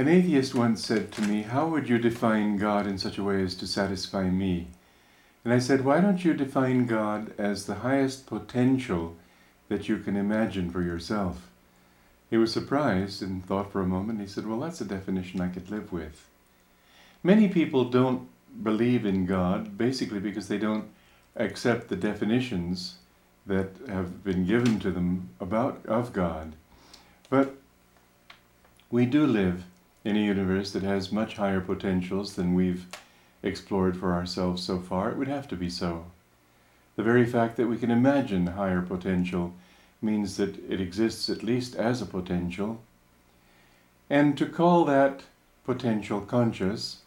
An atheist once said to me, How would you define God in such a way as to satisfy me? And I said, Why don't you define God as the highest potential that you can imagine for yourself? He was surprised and thought for a moment. He said, Well, that's a definition I could live with. Many people don't believe in God basically because they don't accept the definitions that have been given to them about of God. But we do live in a universe that has much higher potentials than we've explored for ourselves so far. It would have to be so. The very fact that we can imagine higher potential means that it exists at least as a potential. And to call that potential conscious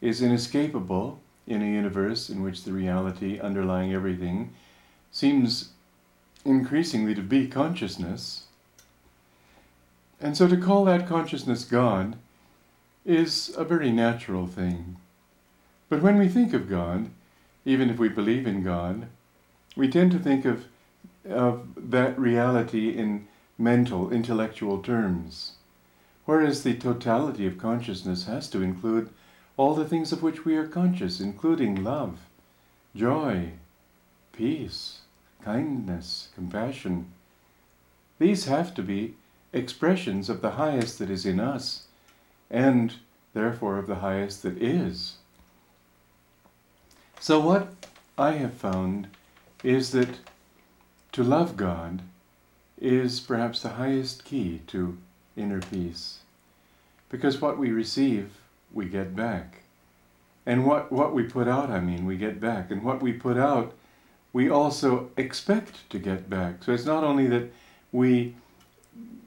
is inescapable in a universe in which the reality underlying everything seems increasingly to be consciousness. And so to call that consciousness God is a very natural thing. But when we think of God, even if we believe in God, we tend to think of, of that reality in mental, intellectual terms. Whereas the totality of consciousness has to include all the things of which we are conscious, including love, joy, peace, kindness, compassion. These have to be expressions of the highest that is in us, and therefore of the highest that is. So, what I have found is that to love God is perhaps the highest key to inner peace. Because what we receive, we get back. And what, what we put out, I mean, we get back. And what we put out, we also expect to get back. So it's not only that we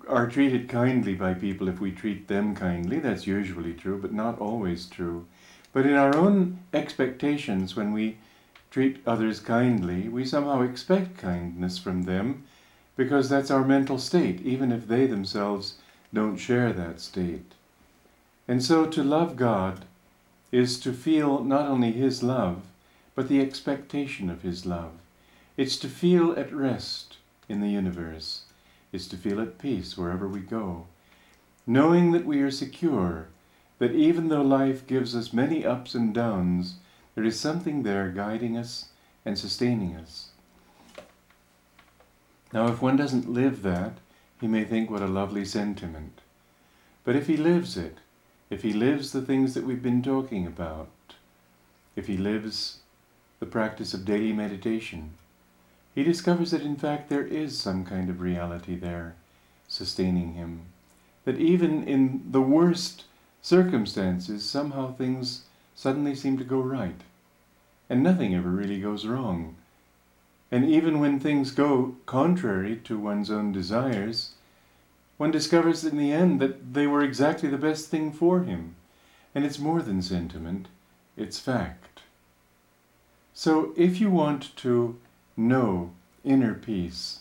are treated kindly by people if we treat them kindly, that's usually true, but not always true. But in our own expectations, when we treat others kindly, we somehow expect kindness from them because that's our mental state, even if they themselves don't share that state. And so to love God is to feel not only His love, but the expectation of His love. It's to feel at rest in the universe is to feel at peace wherever we go, knowing that we are secure, that even though life gives us many ups and downs, there is something there guiding us and sustaining us. Now, if one doesn't live that, he may think what a lovely sentiment. But if he lives it, if he lives the things that we've been talking about, if he lives the practice of daily meditation, he discovers that in fact there is some kind of reality there sustaining him. That even in the worst circumstances, somehow things suddenly seem to go right. And nothing ever really goes wrong. And even when things go contrary to one's own desires, one discovers in the end that they were exactly the best thing for him. And it's more than sentiment, it's fact. So if you want to know inner peace,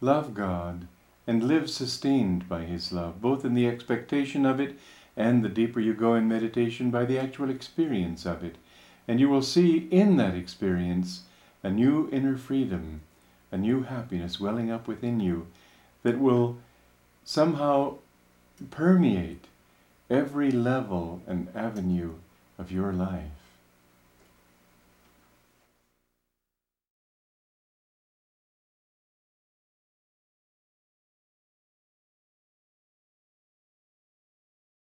love God, and live sustained by His love, both in the expectation of it and the deeper you go in meditation by the actual experience of it. And you will see in that experience a new inner freedom, a new happiness welling up within you that will somehow permeate every level and avenue of your life.